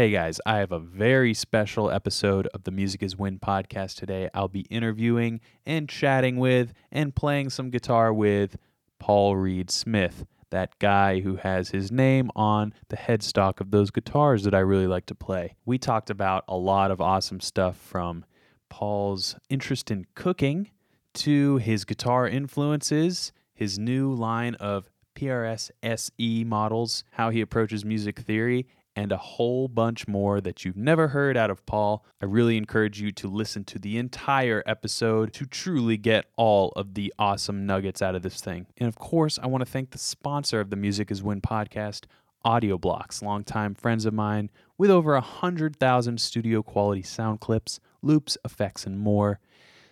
Hey guys, I have a very special episode of the Music is Win podcast today. I'll be interviewing and chatting with and playing some guitar with Paul Reed Smith, that guy who has his name on the headstock of those guitars that I really like to play. We talked about a lot of awesome stuff from Paul's interest in cooking to his guitar influences, his new line of PRS SE models, how he approaches music theory, and a whole bunch more that you've never heard out of Paul. I really encourage you to listen to the entire episode to truly get all of the awesome nuggets out of this thing. And of course, I want to thank the sponsor of the Music is Win podcast, Audio Blocks, longtime friends of mine with over a 100,000 studio quality sound clips, loops, effects, and more.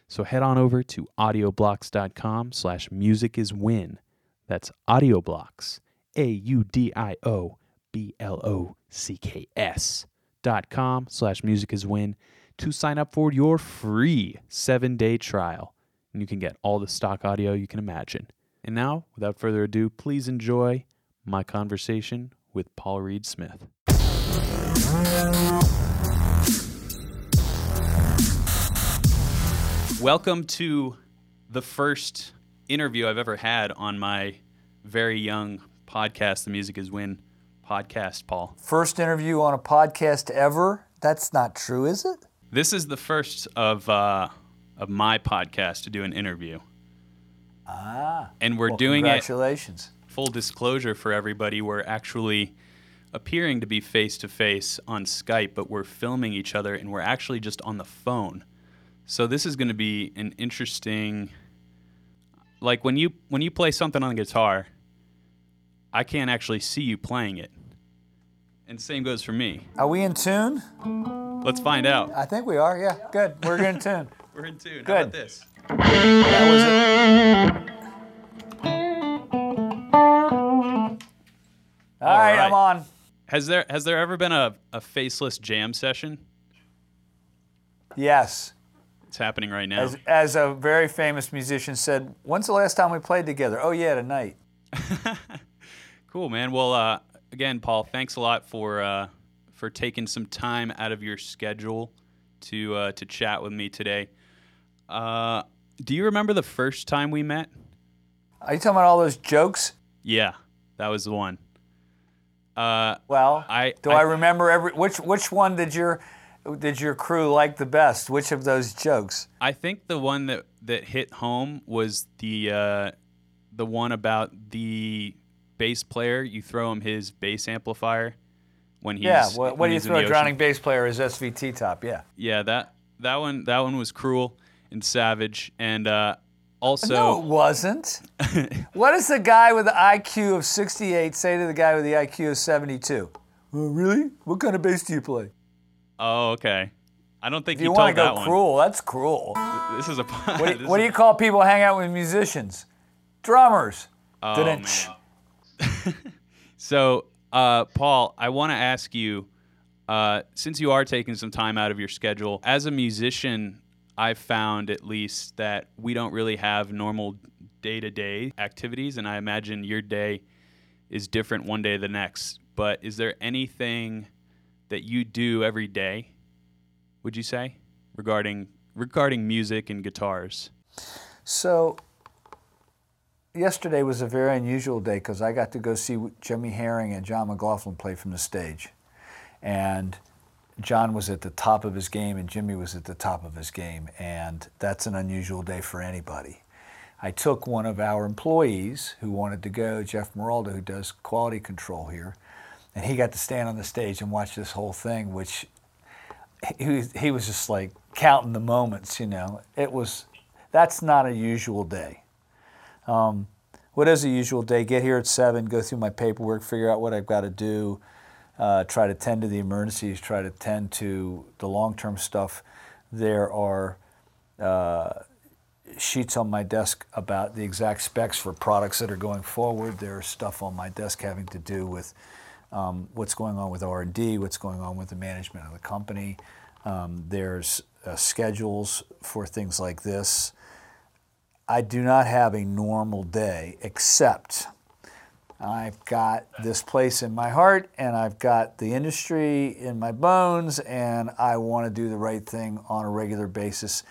So head on over to audioblocks.com slash music is win. That's audioblocks, A-U-D-I-O B-L-O-C-K-S dot com slash music is win to sign up for your free seven day trial. And you can get all the stock audio you can imagine. And now, without further ado, please enjoy my conversation with Paul Reed Smith. Welcome to the first interview I've ever had on my very young podcast, The Music is Win podcast, Paul. First interview on a podcast ever? That's not true, is it? This is the first of uh, of my podcast to do an interview. Ah. And we're well, doing congratulations. it full disclosure for everybody, we're actually appearing to be face to face on Skype, but we're filming each other and we're actually just on the phone. So this is going to be an interesting like when you when you play something on the guitar, I can't actually see you playing it. And same goes for me. Are we in tune? Let's find out. I think we are. Yeah, good. We're in tune. We're in tune. How Good. about this? That was it. All right, right. I'm on. Has there has there ever been a, a faceless jam session? Yes. It's happening right now. As, as a very famous musician said, when's the last time we played together? Oh, yeah, tonight. Cool, man. Well, uh, again, Paul, thanks a lot for uh, for taking some time out of your schedule to uh, to chat with me today. Uh, do you remember the first time we met? Are you talking about all those jokes? Yeah, that was the one. Uh, Well, I- do I- I, remember every which which one did your did your crew like the best? Which of those jokes? I think the one that that hit home was the uh, the one about the bass player. You throw him his bass amplifier when he's yeah. What, what do you throw a drowning bass player as SVT top? Yeah. Yeah, that that one that one was cruel and savage, and uh, also no, it wasn't. what does the guy with the IQ of 68 say to the guy with the IQ of 72? Oh, really? What kind of bass do you play? oh okay. I don't think If you, want to that go one. cruel, that's cruel. This is a What do, you, what do you call people hang out with musicians? Drummers. Oh, man. So, uh, Paul, I want to ask you, uh, since you are taking some time out of your schedule, as a musician, I've found at least that we don't really have normal day to day activities, and I imagine your day is different one day the next. But is there anything that you do every day, would you say, regarding regarding music and guitars? So, yesterday was a very unusual day because I got to go see Jimmy Herring and John McLaughlin play from the stage. And John was at the top of his game and Jimmy was at the top of his game. And that's an unusual day for anybody. I took one of our employees who wanted to go, Jeff Meralda, who does quality control here, and he got to stand on the stage and watch this whole thing, which he he was just like counting the moments, you know. It was, that's not a usual day. Um, what is a usual day? Get here at 7, go through my paperwork, figure out what I've got to do, uh, try to tend to the emergencies, try to tend to the long term stuff. There are uh, sheets on my desk about the exact specs for products that are going forward. There's stuff on my desk having to do with um, what's going on with R&D, what's going on with the management of the company. Um, there's uh, schedules for things like this. I do not have a normal day except I've got this place in my heart and I've got the industry in my bones and I want to do the right thing on a regular basis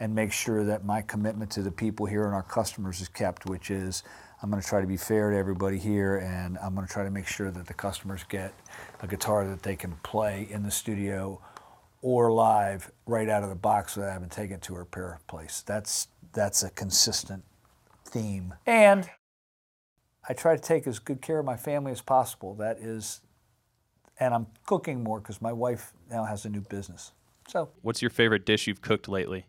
and make sure that my commitment to the people here and our customers is kept, which is I'm going to try to be fair to everybody here and I'm going to try to make sure that the customers get a guitar that they can play in the studio or live right out of the box without having to take it to a repair place. That's that's a consistent theme. And I try to take as good care of my family as possible. That is, and I'm cooking more because my wife now has a new business. So, What's your favorite dish you've cooked lately?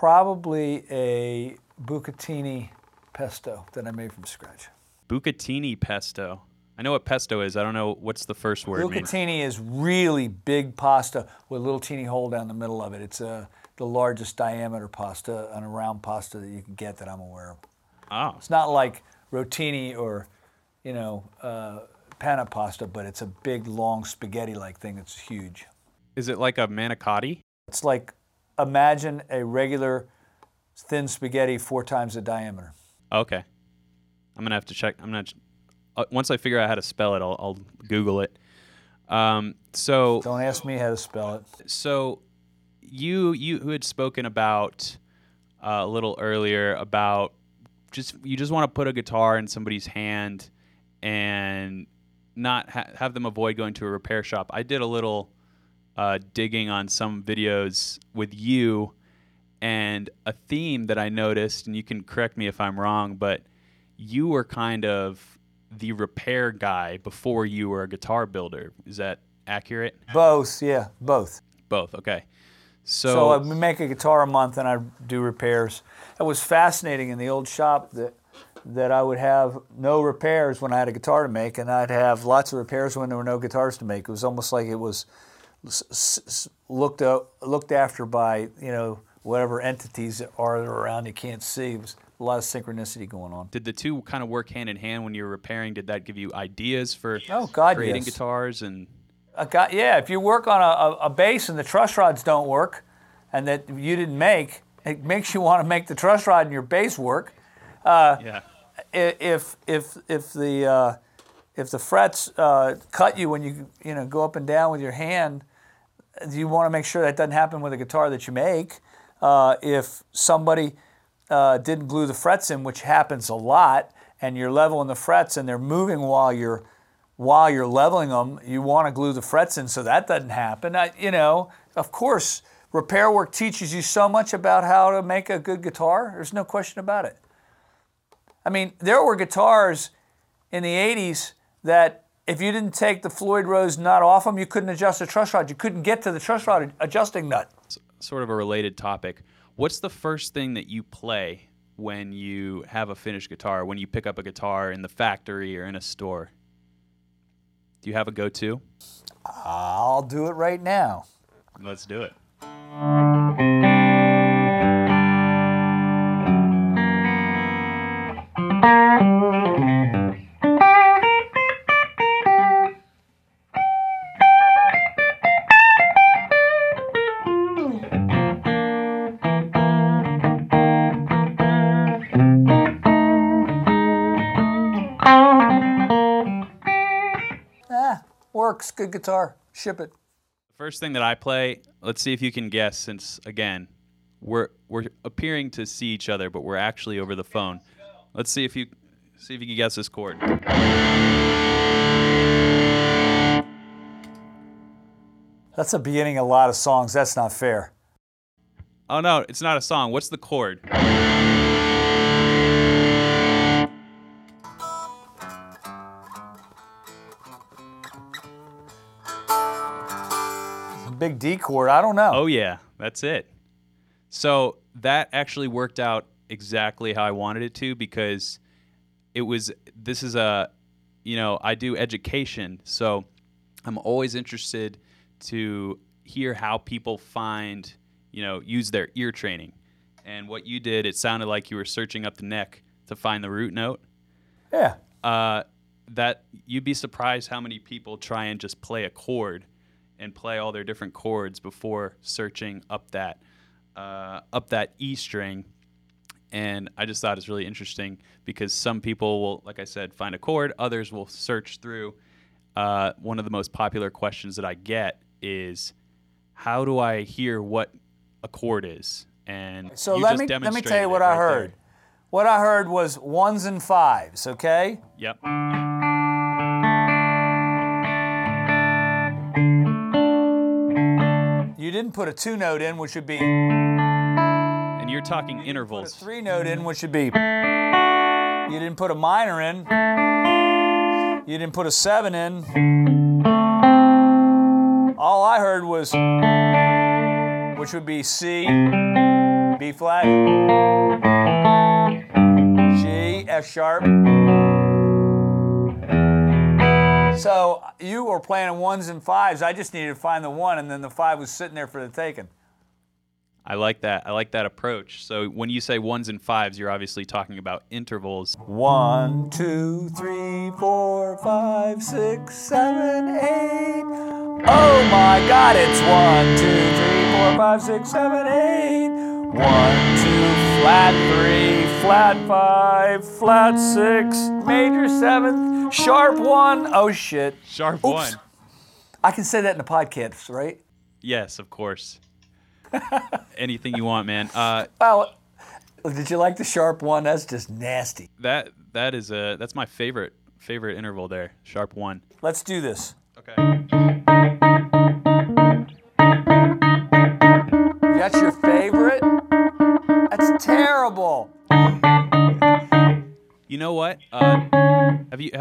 probably a bucatini pesto that I made from scratch. Bucatini pesto. I know what pesto is. I don't know what's the first word. Bucatini is really big pasta with a little teeny hole down the middle of it. It's uh, the largest diameter pasta on a round pasta that you can get that I'm aware of. Oh, It's not like rotini or, you know, uh, panna pasta, but it's a big, long spaghetti-like thing. It's huge. is it like a manicotti? It's like imagine a regular thin spaghetti four times the diameter. Okay, I'm gonna have to check. I'm not. Uh, once I figure out how to spell it, I'll, I'll Google it. Um, so Don't ask me how to spell it. so you you who had spoken about uh, a little earlier about just you just want to put a guitar in somebody's hand and not ha- have them avoid going to a repair shop. I did a little uh, digging on some videos with you and a theme that I noticed, and you can correct me if I'm wrong, but you were kind of the repair guy before you were a guitar builder. Is that accurate? Both, yeah, both. Both. Okay. So, So, I would make a guitar a month and I'd do repairs. It was fascinating in the old shop that that I would have no repairs when I had a guitar to make, and I'd have lots of repairs when there were no guitars to make. It was almost like it was looked looked after by you know whatever entities are around you can't see. It was a lot of synchronicity going on. did the two kind of work hand in hand when you were repairing? Did that give you ideas for Oh, God, creating yes. guitars and guy, yeah, if you work on a, a, a bass and the truss rods don't work, and that you didn't make, it makes you want to make the truss rod in your bass work. yeah? If if if the uh, if the frets uh, cut you when you you know go up and down with your hand, you want to make sure that doesn't happen with a guitar that you make. Uh, if somebody uh, didn't glue the frets in, which happens a lot, and you're leveling the frets and they're moving while you're while you're leveling them, you want to glue the frets in so that doesn't happen. I, you know, of course, repair work teaches you so much about how to make a good guitar. There's no question about it. I mean, there were guitars in the 80s that if you didn't take the Floyd Rose nut off them, you couldn't adjust the truss rod. You couldn't get to the truss rod adjusting nut. Sort of a related topic. What's the first thing that you play when you have a finished guitar? When you pick up a guitar in the factory or in a store? Do you have a go-to? I'll do it right now. Let's do it. Good guitar. Ship it. First thing that I play, let's see if you can guess since again, we're we're appearing to see each other, but we're actually over the phone. Let's see if you see if you can guess this chord. That's the beginning of a lot of songs. That's not fair. Oh no, it's not a song. What's the chord? Big D chord. I don't know. Oh yeah, that's it. So that actually worked out exactly how I wanted it to because it was this is a you know, I do education, so I'm always interested to hear how people find, you know, use their ear training. And what you did, it sounded like you were searching up the neck to find the root note. Yeah. Uh, that you'd be surprised how many people try and just play a chord and play all their different chords before searching up that uh, up that E string, and I just thought it's really interesting because some people will, like I said, find a chord. Others will search through. Uh, one of the most popular questions that I get is, "How do I hear what a chord is?" And So let me let me tell you what I right there. heard. What I heard was ones and fives. Okay. Yep. You didn't put a two note in, which would be And you're talking put a intervals. three note in, which would be. You didn't put a minor in. You didn't put a seven in. All I heard was, which would be C, B flat, G, F sharp. So you were playing ones and fives. I just needed to find the one, and then the five was sitting there for the taking. I like that. I like that approach. So when you say ones and fives, you're obviously talking about intervals. One, two, three, four, five, six, seven, eight. Oh my God, it's one, two, three, four, five, six, seven, eight. One, two, flat three, flat five, flat six, major seventh, sharp one. Oh shit. Sharp Oops. one. I can say that in the podcast, right? Yes, of course. Anything you want, man. Uh, Well, did you like the sharp one? That's just nasty. that that is a that's my favorite favorite interval there. Sharp one. Let's do this. Okay.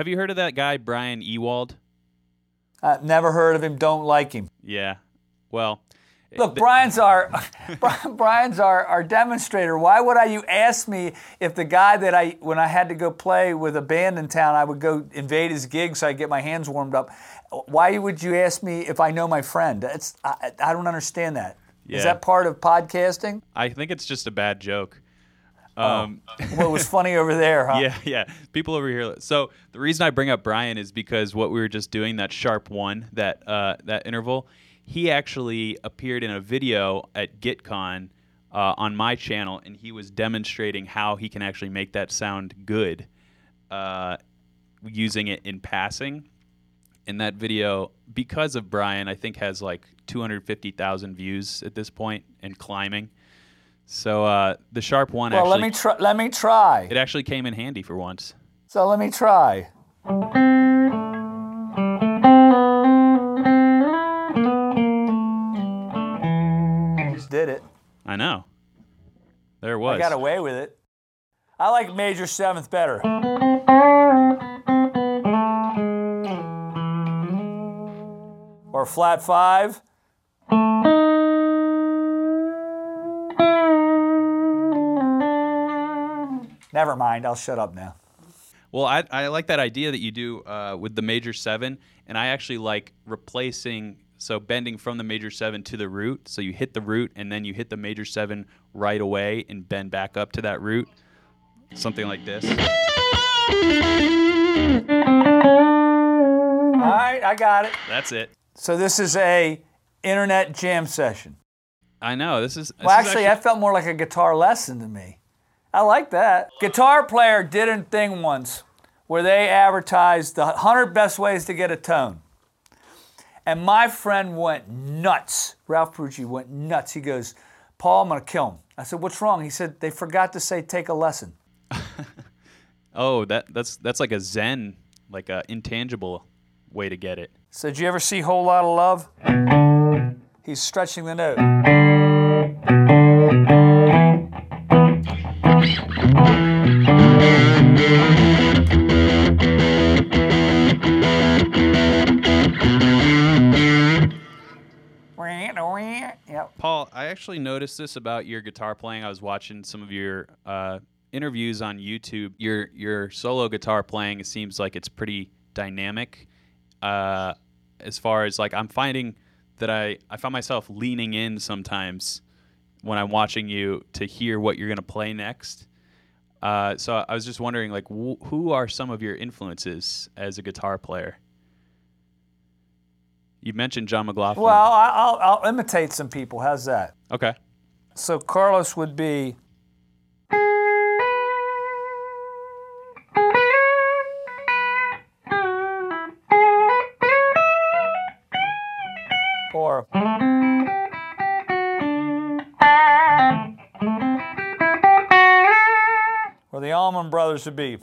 You heard of that guy Brian Ewald? Uh, never heard of him. Don't like him. Yeah. Well, Look, Brian's our Brian's our, our demonstrator. Why would I? You ask me if the guy that I when I had to go play with a band in town, I would go invade his gig so I get my hands warmed up. Why would you ask me if I know my friend? That's I, I don't understand that. Is Yeah. that part of podcasting? I think it's just a bad joke. Um, What was funny over there, huh? yeah, yeah. People over here. So the reason I bring up Brian is because what we were just doing that sharp one, that uh, that interval, he actually appeared in a video at GitCon uh, on my channel, and he was demonstrating how he can actually make that sound good uh, using it in passing. And that video, because of Brian, I think has like 250,000 views at this point and climbing. So uh, the sharp one Well, actually let me try. Let me try. it actually came in handy for once. So let me try. I Just did it. I know. There it was. I got away with it. I like major seventh better. Or flat five. Never mind, I'll shut up now. well, I, I like that idea that you do uh, with the major seven, and I actually like replacing, so bending from the major seven to the root. So you hit the root, and then you hit the major seven right away and bend back up to that root. Something like this. All right, I got it. That's it. So this is a internet jam session. I know. This is. This Well, is actually, that felt more like a guitar lesson to me. I like that. Guitar Player did a thing once where they advertised the 100 best ways to get a tone. And my friend went nuts. Ralph Perucci went nuts. He goes, Paul, I'm going to kill him. I said, What's wrong? He said, They forgot to say take a lesson. oh, that that's that's like a Zen, like a intangible way to get it. So, did you ever see Whole Lot of Love? He's stretching the note. Actually noticed this about your guitar playing. I was watching some of your uh, interviews on YouTube. Your your solo guitar playing seems like it's pretty dynamic. Uh, as far as like I'm finding that I I find myself leaning in sometimes when I'm watching you to hear what you're gonna play next. Uh, so I was just wondering, like, wh- who are some of your influences as a guitar player? You mentioned John McLaughlin. Well, I'll, I'll imitate some people. How's that? okay. So Carlos would be. Or. Or the Allman Brothers would be.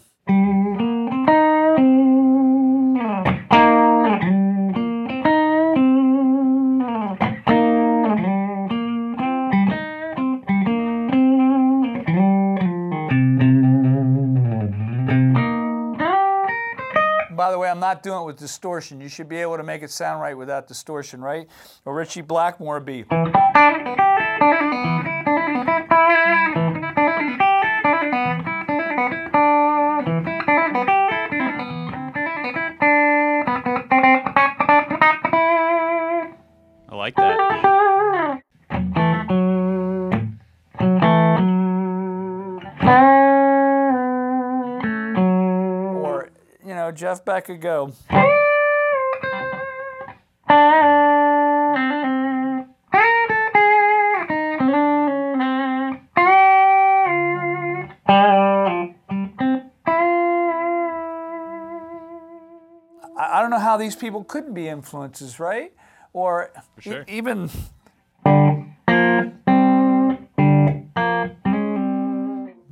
Not doing it with distortion. You should be able to make it sound right without distortion, right? Or Ritchie Blackmore would know, Jeff go. I don't know how these people couldn't be influences, right? Or e- even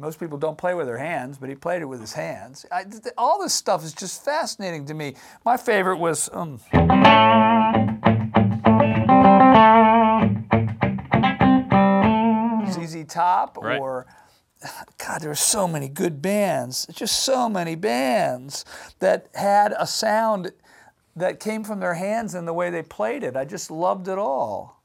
most people don't play with their hands, but he played it with his hands. I, th- all this stuff is just fascinating to me. My favorite was um, ZZ Top Right. or God, there were so many good bands, just so many bands that had a sound that came from their hands and the way they played it. I just loved it all.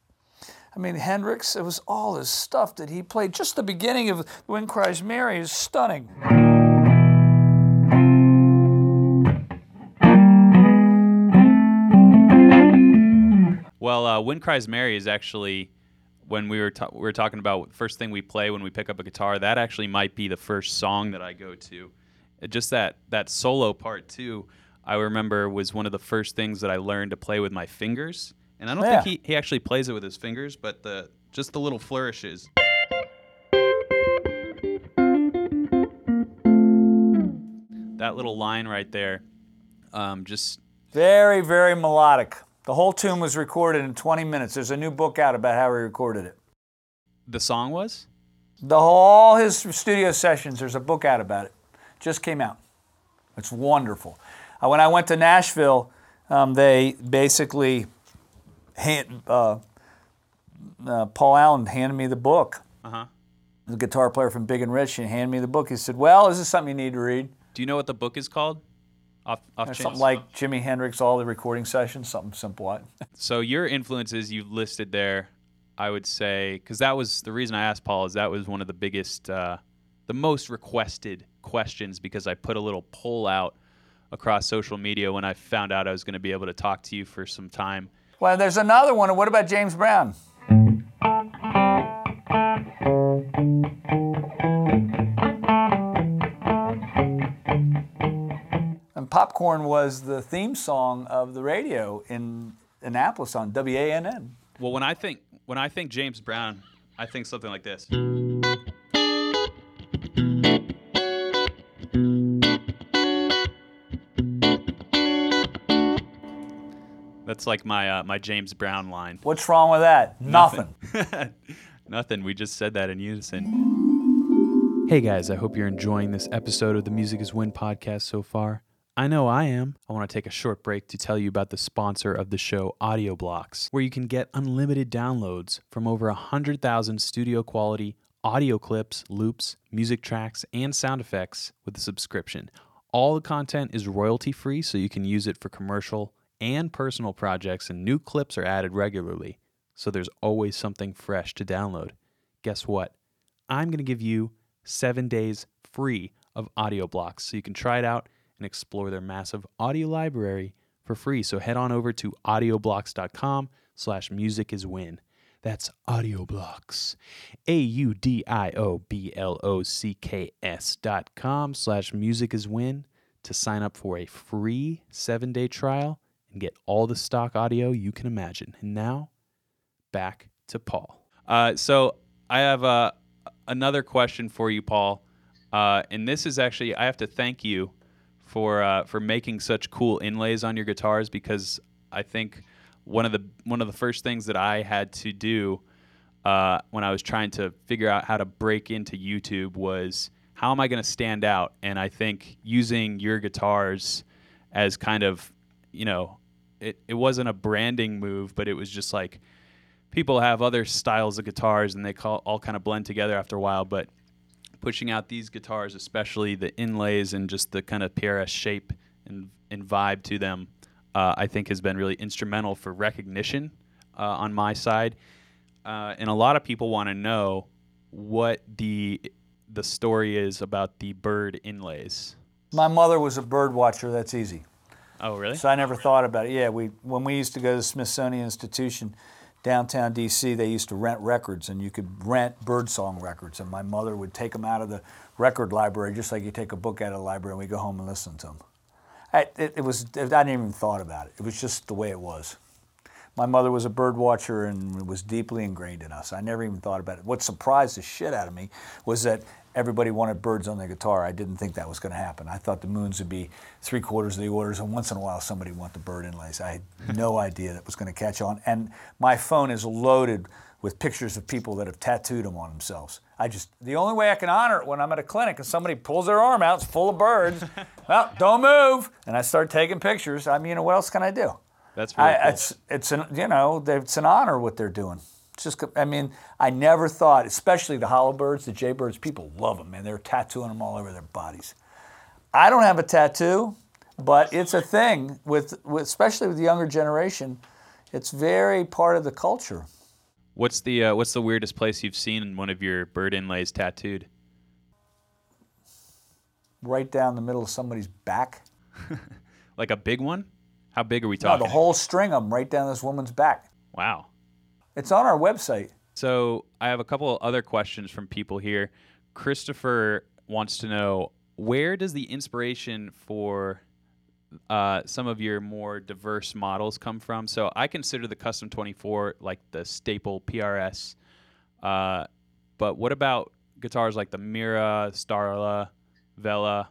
I mean, Hendrix, it was all his stuff that he played. Just the beginning of Wind Cries Mary is stunning. Well, uh, "Wind Cries Mary" is actually when we were ta- we were talking about first thing we play when we pick up a guitar. That actually might be the first song that I go to. Uh, Just that that solo part too. I remember was one of the first things that I learned to play with my fingers. And I don't Yeah. think he, he actually plays it with his fingers, but the just the little flourishes. That little line right there, um, just Very, very melodic. The whole tune was recorded in 20 minutes. There's a new book out about how he recorded it. the song was. The all his studio sessions. There's a book out about it. Just came out. It's wonderful. Uh, when I went to Nashville, um, they basically hand, uh, uh, Paul Allen handed me the book. Uh huh. The guitar player from Big and Rich, and handed me the book. He said, "Well, is this something you need to read?" Do you know what the book is called? Off, off something like Jimi Hendrix, all the recording sessions, something simple. Like. So your influences you listed there, I would say, because that was the reason I asked Paul is that was one of the biggest, uh, the most requested questions because I put a little poll out across social media when I found out I was going to be able to talk to you for some time. Well, there's another one. What about James Brown? And Popcorn was the theme song of the radio in Annapolis on WANN. Well, when I think when I think James Brown, I think something like this. That's like my uh, my James Brown line. What's wrong with that? Nothing. Nothing. We just said that in unison. Hey guys, I hope you're enjoying this episode of the Music is Win podcast so far. I know I am. I want to take a short break to tell you about the sponsor of the show, Audio Blocks, where you can get unlimited downloads from over 100,000 studio quality audio clips, loops, music tracks, and sound effects with a subscription. All the content is royalty free, so you can use it for commercial and personal projects, and new clips are added regularly so there's always something fresh to download. Guess what? I'm going to give you seven days free of audio blocks so you can try it out and explore their massive audio library for free. So head on over to audioblocks.com slash music is win. That's audioblocks. A-U-D-I-O-B-L-O-C-K-S dot com slash music is win to sign up for a free seven day trial and get all the stock audio you can imagine. And now back to Paul. Uh, so I have uh, another question for you, Paul. Uh, and this is actually I have to thank you for uh, for making such cool inlays on your guitars because I think one of the one of the first things that I had to do uh, when I was trying to figure out how to break into YouTube was how am I going to stand out? And I think using your guitars as kind of you know it, it wasn't a branding move, but it was just like people have other styles of guitars and they call, all kind of blend together after a while. But pushing out these guitars, especially the inlays and just the kind of PRS shape and, and vibe to them, uh, I think has been really instrumental for recognition uh, on my side. Uh, and a lot of people want to know what the the story is about the bird inlays. My mother was a bird watcher. That's easy. Oh, really? So I never thought about it. Yeah, we when we used to go to the Smithsonian Institution downtown DC, they used to rent records, and you could rent birdsong records. And my mother would take them out of the record library, just like you take a book out of the library, and we go home and listen to them. I, it, it was I didn't even thought about it. It was just the way it was. My mother was a bird watcher and it was deeply ingrained in us. I never even thought about it. What surprised the shit out of me was that everybody wanted birds on their guitar. I didn't think that was going to happen. I thought the moons would be three quarters of the orders, and once in a while somebody would want the bird inlays. I had no idea that was going to catch on. And my phone is loaded with pictures of people that have tattooed them on themselves. I just the only way I can honor it when I'm at a clinic and somebody pulls their arm out, it's full of birds. well, don't move, and I start taking pictures. I mean, what else can I do? That's really I, cool. it's it's an you know it's an honor what they're doing. Just I mean I never thought, especially the hollow birds, the jaybirds. People love them, man. They're tattooing them all over their bodies. I don't have a tattoo, but it's a thing with, with especially with the younger generation. It's very part of the culture. What's the uh, what's the weirdest place you've seen one of your bird inlays tattooed? Right down the middle of somebody's back. Like a big one? How big are we No, talking? the whole string of them right down this woman's back. wow. It's on our website. So I have a couple other questions from people here. Christopher wants to know where does the inspiration for uh, some of your more diverse models come from? So I consider the Custom 24 like the staple PRS. Uh, but what about guitars like the Mira, Starla, Vela?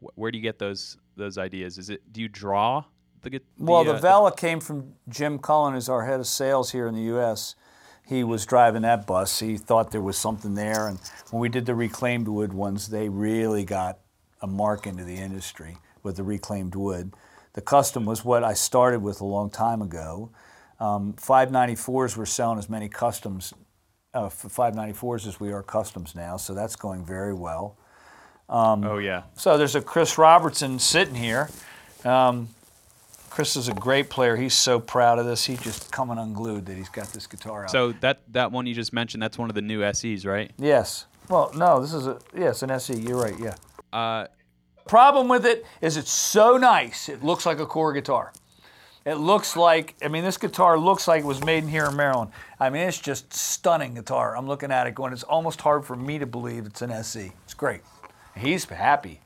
Wh- Where do you get those those ideas? Is it do you draw the gu- Well, the uh, Vela came from Jim Cullen, who's our head of sales here in the U.S. He was driving that bus. He thought there was something there, and when we did the reclaimed wood ones, they really got a mark into the industry with the reclaimed wood. The custom was what I started with a long time ago. Um, 594s were selling as many customs uh, for 594s as we are customs now, so that's going very well. oh yeah. So there's a Chris Robertson sitting here. Um, Chris is a great player. He's so proud of this. He's just coming unglued that he's got this guitar out. So that that one you just mentioned, that's one of the new SEs, right? yes. Well, no, this is a yes, an SE. You're right. Yeah. Uh, Problem with it is it's so nice. It looks like a core guitar. It looks like I mean this guitar looks like it was made in here in Maryland. I mean it's just stunning guitar. I'm looking at it going it's almost hard for me to believe it's an SE. It's great. He's happy.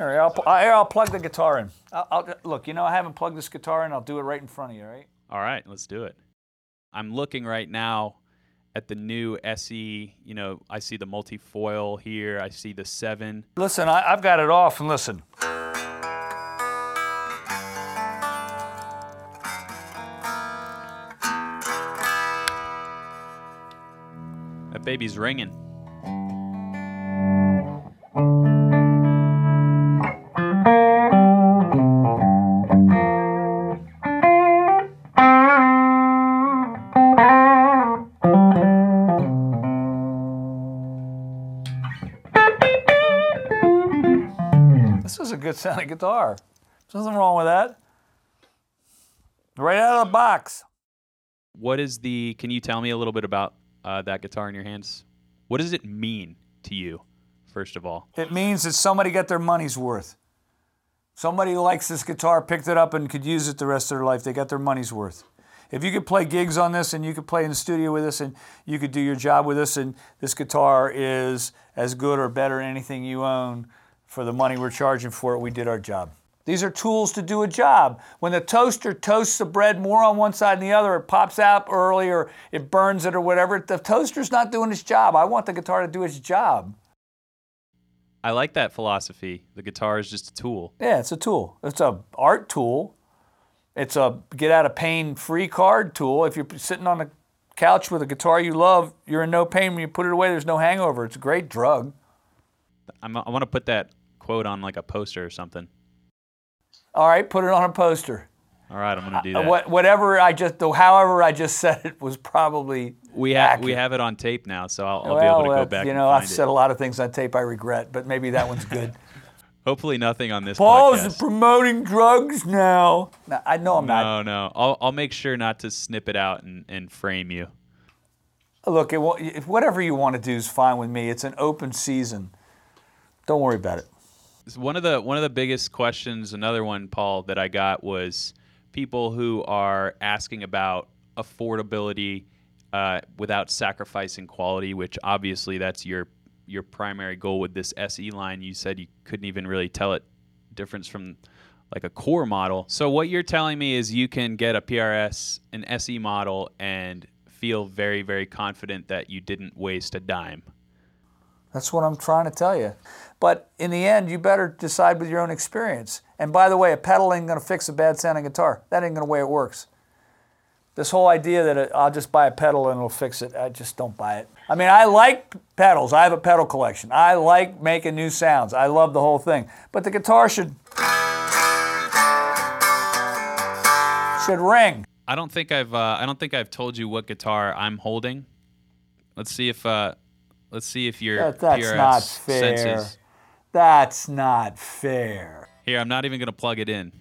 Here, I'll, pl- here, I'll plug the guitar in. I'll, I'll, look, you know I haven't plugged this guitar in. I'll do it right in front of you, all right? All right, let's do it. I'm looking right now at the new SE. You know, I see the multi-foil here. I see the seven. Listen, I, I've got it off, and listen. That baby's ringing. sounding guitar. There's nothing wrong with that. Right out of the box. What is the? Can you tell me a little bit about uh, that guitar in your hands? What does it mean to you, first of all? It means that somebody got their money's worth. Somebody likes this guitar, picked it up, and could use it the rest of their life. They got their money's worth. If you could play gigs on this and you could play in the studio with us and you could do your job with us, and this guitar is as good or better than anything you own for the money we're charging for it, we did our job. These are tools to do a job. When the toaster toasts the bread more on one side than the other, it pops out early or it burns it or whatever. The toaster's not doing its job. I want the guitar to do its job. I like that philosophy. The guitar is just a tool. Yeah, it's a tool. It's a art tool. It's a get out of pain free card tool. If you're sitting on a couch with a guitar you love, you're in no pain when you put it away. There's no hangover. It's a great drug. I'm, I want to put that quote on like a poster or something. All right, put it on a poster. All right, I'm gonna do that. What, whatever I just, however I just said it was probably we have accurate. we have it on tape now, so I'll, I'll well, be able to go uh, back. You know, I've it. said a lot of things on tape I regret, but maybe that one's good. Hopefully, nothing on this Paul's podcast. promoting drugs now. No, I know I'm not. No, no. I'll I'll make sure not to snip it out and, and frame you. Look, it, whatever you want to do is fine with me. It's an open season. Don't worry about it. One of the one of the biggest questions, another one, Paul, that I got was people who are asking about affordability uh, without sacrificing quality, which obviously that's your your primary goal with this SE line. You said you couldn't even really tell it difference from like a core model. So what you're telling me is you can get a PRS, an SE model, and feel very very confident that you didn't waste a dime. That's what I'm trying to tell you. But in the end, you better decide with your own experience. And by the way, a pedal ain't going to fix a bad sounding guitar. That ain't going to way it works. This whole idea that it, I'll just buy a pedal and it'll fix it, I just don't buy it. I mean, I like pedals. I have a pedal collection. I like making new sounds. I love the whole thing. But the guitar should should ring. I don't think I've uh, I don't think I've told you what guitar I'm holding. Let's see if uh, let's see if your That- that's PRS not fair. senses. That's not fair. Here, I'm not even gonna plug it in.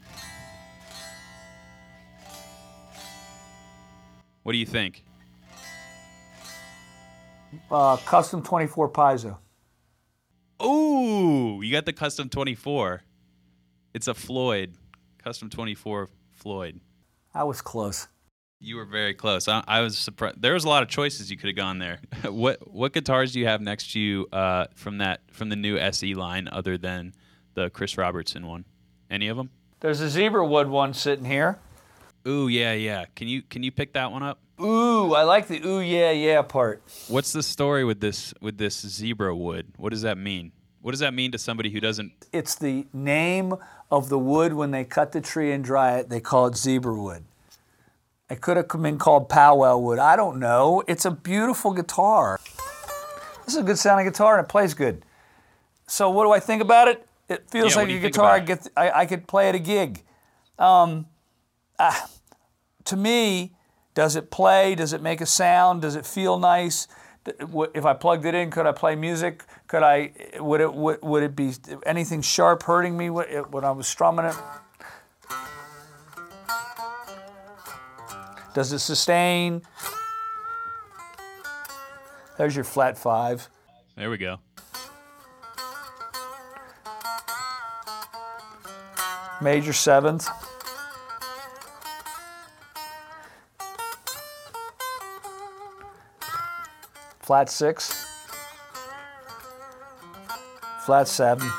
What do you think? Uh, custom 24 piezo. Ooh, you got the custom 24. It's a Floyd, custom 24 Floyd. I was close. You were very close. I, I was surprised. There was a lot of choices you could have gone there. what what guitars do you have next to you uh, from that from the new SE line, other than the Chris Robertson one? Any of them? There's a zebra wood one sitting here. Ooh, yeah, yeah. Can you can you pick that one up? Ooh, I like the ooh yeah yeah part. What's the story with this with this zebra wood? What does that mean? What does that mean to somebody who doesn't? It's the name of the wood when they cut the tree and dry it. They call it zebra wood. It could have been called Powell wood. I don't know. It's a beautiful guitar. This is a good sounding guitar and it plays good. So what do I think about it? It feels Yeah, like a guitar I get. I, I could play at a gig. Um, ah, to me, does it play? Does it make a sound? Does it feel nice? If I plugged it in, could I play music? Could I? Would it? Would, would it be anything sharp hurting me when I was strumming it? Does it sustain? There's your flat five. There we go. Major seventh. Flat six. Flat seven.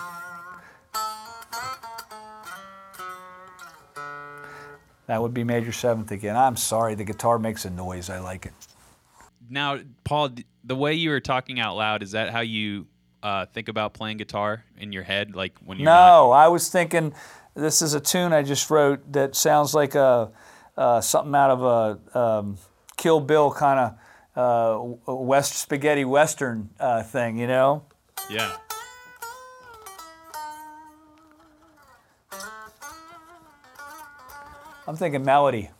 That would be major seventh again. I'm sorry, the guitar makes a noise. I like it. Now, Paul, the way you were talking out loud is that how you uh, think about playing guitar in your head, like when you're not- No, I was thinking this is a tune I just wrote that sounds like a uh, something out of a um, Kill Bill kind of uh, West spaghetti western uh, thing, you know. Yeah. I'm thinking melody.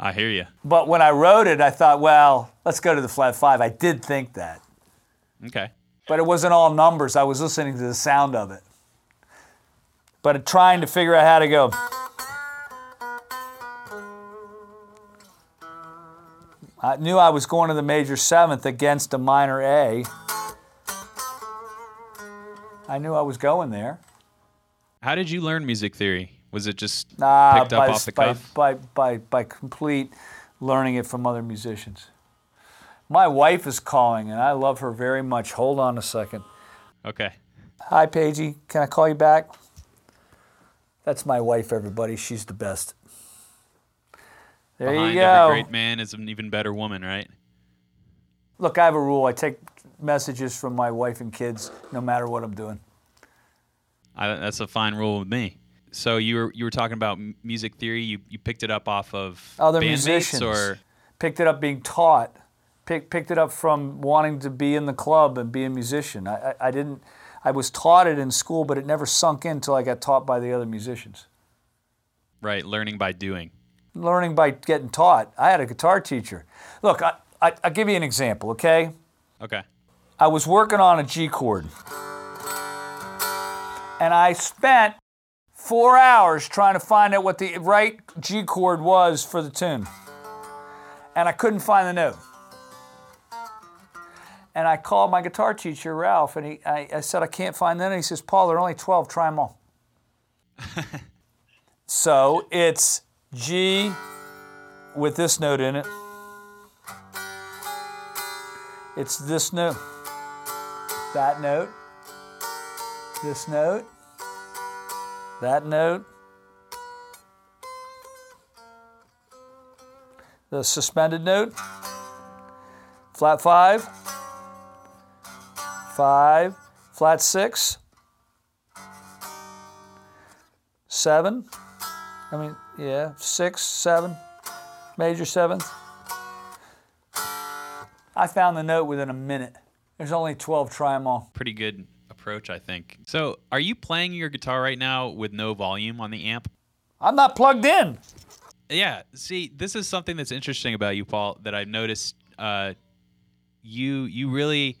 I hear you. But when I wrote it, I thought, well, let's go to the flat five. I did think that, Okay. but it wasn't all numbers. I was listening to the sound of it, but trying to figure out how to go. I knew I was going to the major seventh against a minor A. I knew I was going there. How did you learn music theory? Was it just picked up by, off the by, cuff? by, by, by complete learning it from other musicians. My wife is calling, and I love her very much. Hold on a second. Okay. Hi, Paigey. Can I call you back? That's my wife, everybody. She's the best. There Behind you every great man is an even better woman, right? Look, I have a rule. I take messages from my wife and kids no matter what I'm doing. I, that's a fine rule with me. So you were you were talking about music theory. You you picked it up off of Other musicians. or Picked it up being taught. Pick, picked it up from wanting to be in the club and be a musician. I, I, I didn't. I was taught it in school, but it never sunk in until I got taught by the other musicians. right learning by doing. Learning by getting taught. I had a guitar teacher. Look, I, I, I'll give you an example, okay? Okay. I was working on a G chord. And I spent four hours trying to find out what the right G chord was for the tune. And I couldn't find the note. And I called my guitar teacher, Ralph, and he, I, I said, I can't find that. And he says, Paul, there are only 12, try them all. so it's G with this note in it. It's this note, that note, this note, that note, the suspended note, flat five, five, flat six, seven, I mean, yeah, six, seven, major seventh. I found the note within a minute. There's only 12, try them all. Pretty good approach, I think. So are you playing your guitar right now with no volume on the amp? I'm not plugged in. Yeah. See, this is something that's interesting about you, Paul, that I've noticed. Uh, you you really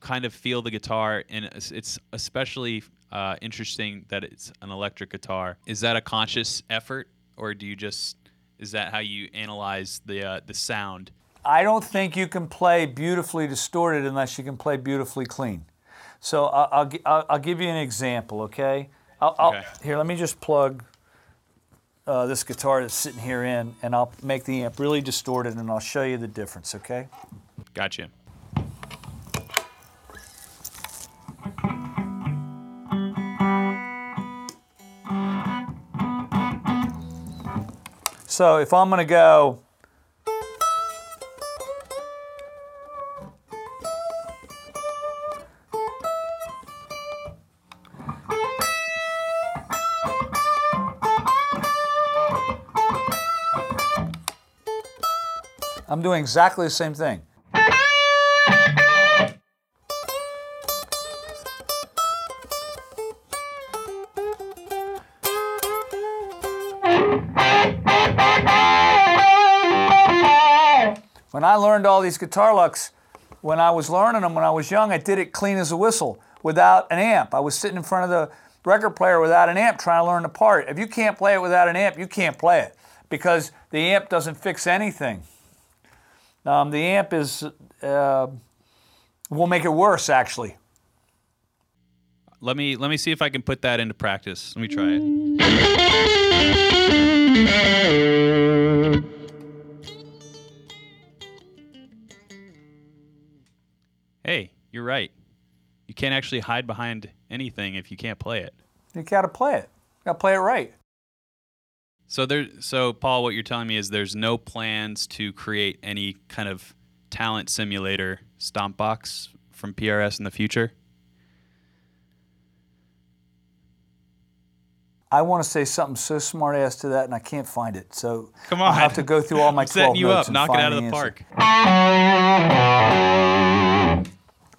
kind of feel the guitar, and it's, it's especially uh, interesting that it's an electric guitar. Is that a conscious effort, or do you just is that how you analyze the uh, the sound? I don't think you can play beautifully distorted unless you can play beautifully clean. So I'll, I'll, I'll, give you an example, okay? I'll, I'll- Okay. Here, let me just plug uh, this guitar that's sitting here in, and I'll make the amp really distorted, and I'll show you the difference, okay? Gotcha. So if I'm going to go. I'm doing exactly the same thing. When I learned all these guitar licks, when I was learning them when I was young, I did it clean as a whistle without an amp. I was sitting in front of the record player without an amp trying to learn the part. If you can't play it without an amp, you can't play it because the amp doesn't fix anything. Um, the amp is uh, will make it worse actually. Let me let me see if I can put that into practice. Let me try it. Hey, you're right. You can't actually hide behind anything if you can't play it. You got to play it. You got to play it right. So there so Paul, what you're telling me is there's no plans to create any kind of talent simulator stomp box from PRS in the future? I want to say something so smart ass to that, and I can't find it. So Come on, I'll have to go through all my I'm setting 12 you notes up, knock it out of the answer. park.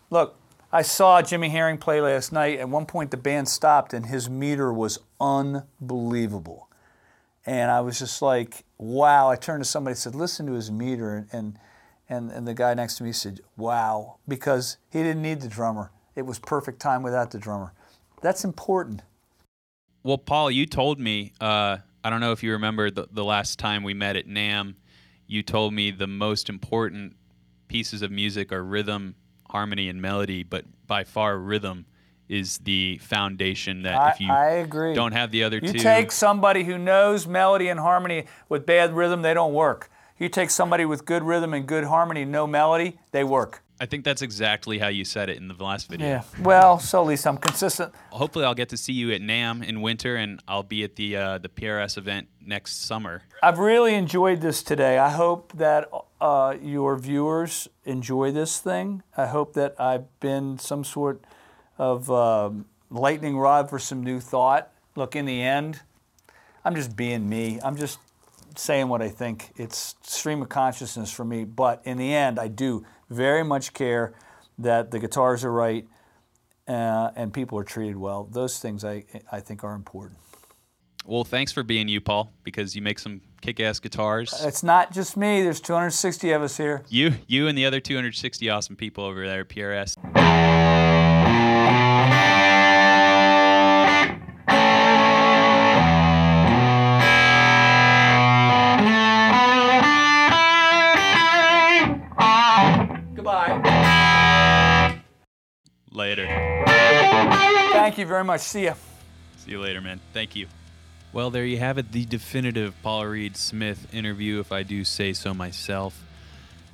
Look, I saw Jimmy Herring play last night. At one point, the band stopped, and his meter was unbelievable. And I was just like, wow. I turned to somebody and said, listen to his meter. And, and, and, the guy next to me said, wow, because he didn't need the drummer. It was perfect time without the drummer. That's important. Well, Paul, you told me, uh, I don't know if you remember the, the last time we met at NAMM, you told me the most important pieces of music are rhythm, harmony, and melody, but by far rhythm is the foundation that I, if you I agree. don't have the other You two. take somebody who knows melody and harmony with bad rhythm, they don't work. You take somebody with good rhythm and good harmony, no melody, they work. I think that's exactly how you said it in the last video. Yeah. Well, so at least I'm consistent. Hopefully, I'll get to see you at NAMM in winter, and I'll be at the uh, the PRS event next summer. I've really enjoyed this today. I hope that uh, your viewers enjoy this thing. I hope that I've been some sort of um lightning rod for some new thought. Look, in the end, I'm just being me. I'm just saying what I think. It's stream of consciousness for me. But in the end, I do very much care that the guitars are right uh, and people are treated well. Those things I, I think are important. Well, thanks for being you, Paul, because you make some kick-ass guitars. It's not just me. There's 260 of us here. You, you, and the other 260 awesome people over there at PRS. Later. Thank you very much. See ya. See you later, man. Thank you. Well, there you have it, the definitive Paul Reed Smith interview, if I do say so myself.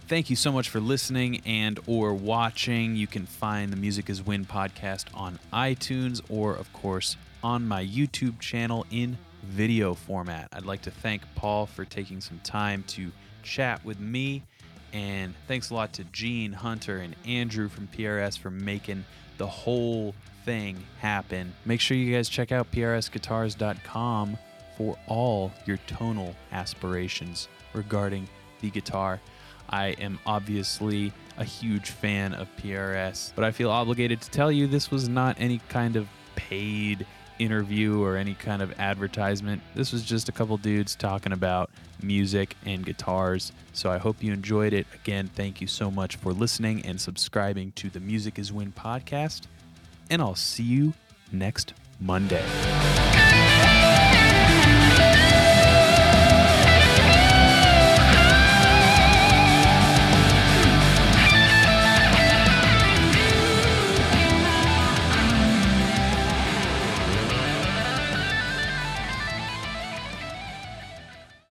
Thank you so much for listening and or watching. You can find the Music is Win podcast on iTunes or of course on my YouTube channel in video format. I'd like to thank Paul for taking some time to chat with me and thanks a lot to Jeanne, Hunter, and Andrew from PRS for making the whole thing happen. Make sure you guys check out prsguitars.com for all your tonal aspirations regarding the guitar. I am obviously a huge fan of PRS, but I feel obligated to tell you this was not any kind of paid interview or any kind of advertisement. This was just a couple dudes talking about music and guitars. So I hope you enjoyed it. Again, thank you so much for listening and subscribing to the Music is Win podcast. And I'll see you next Monday.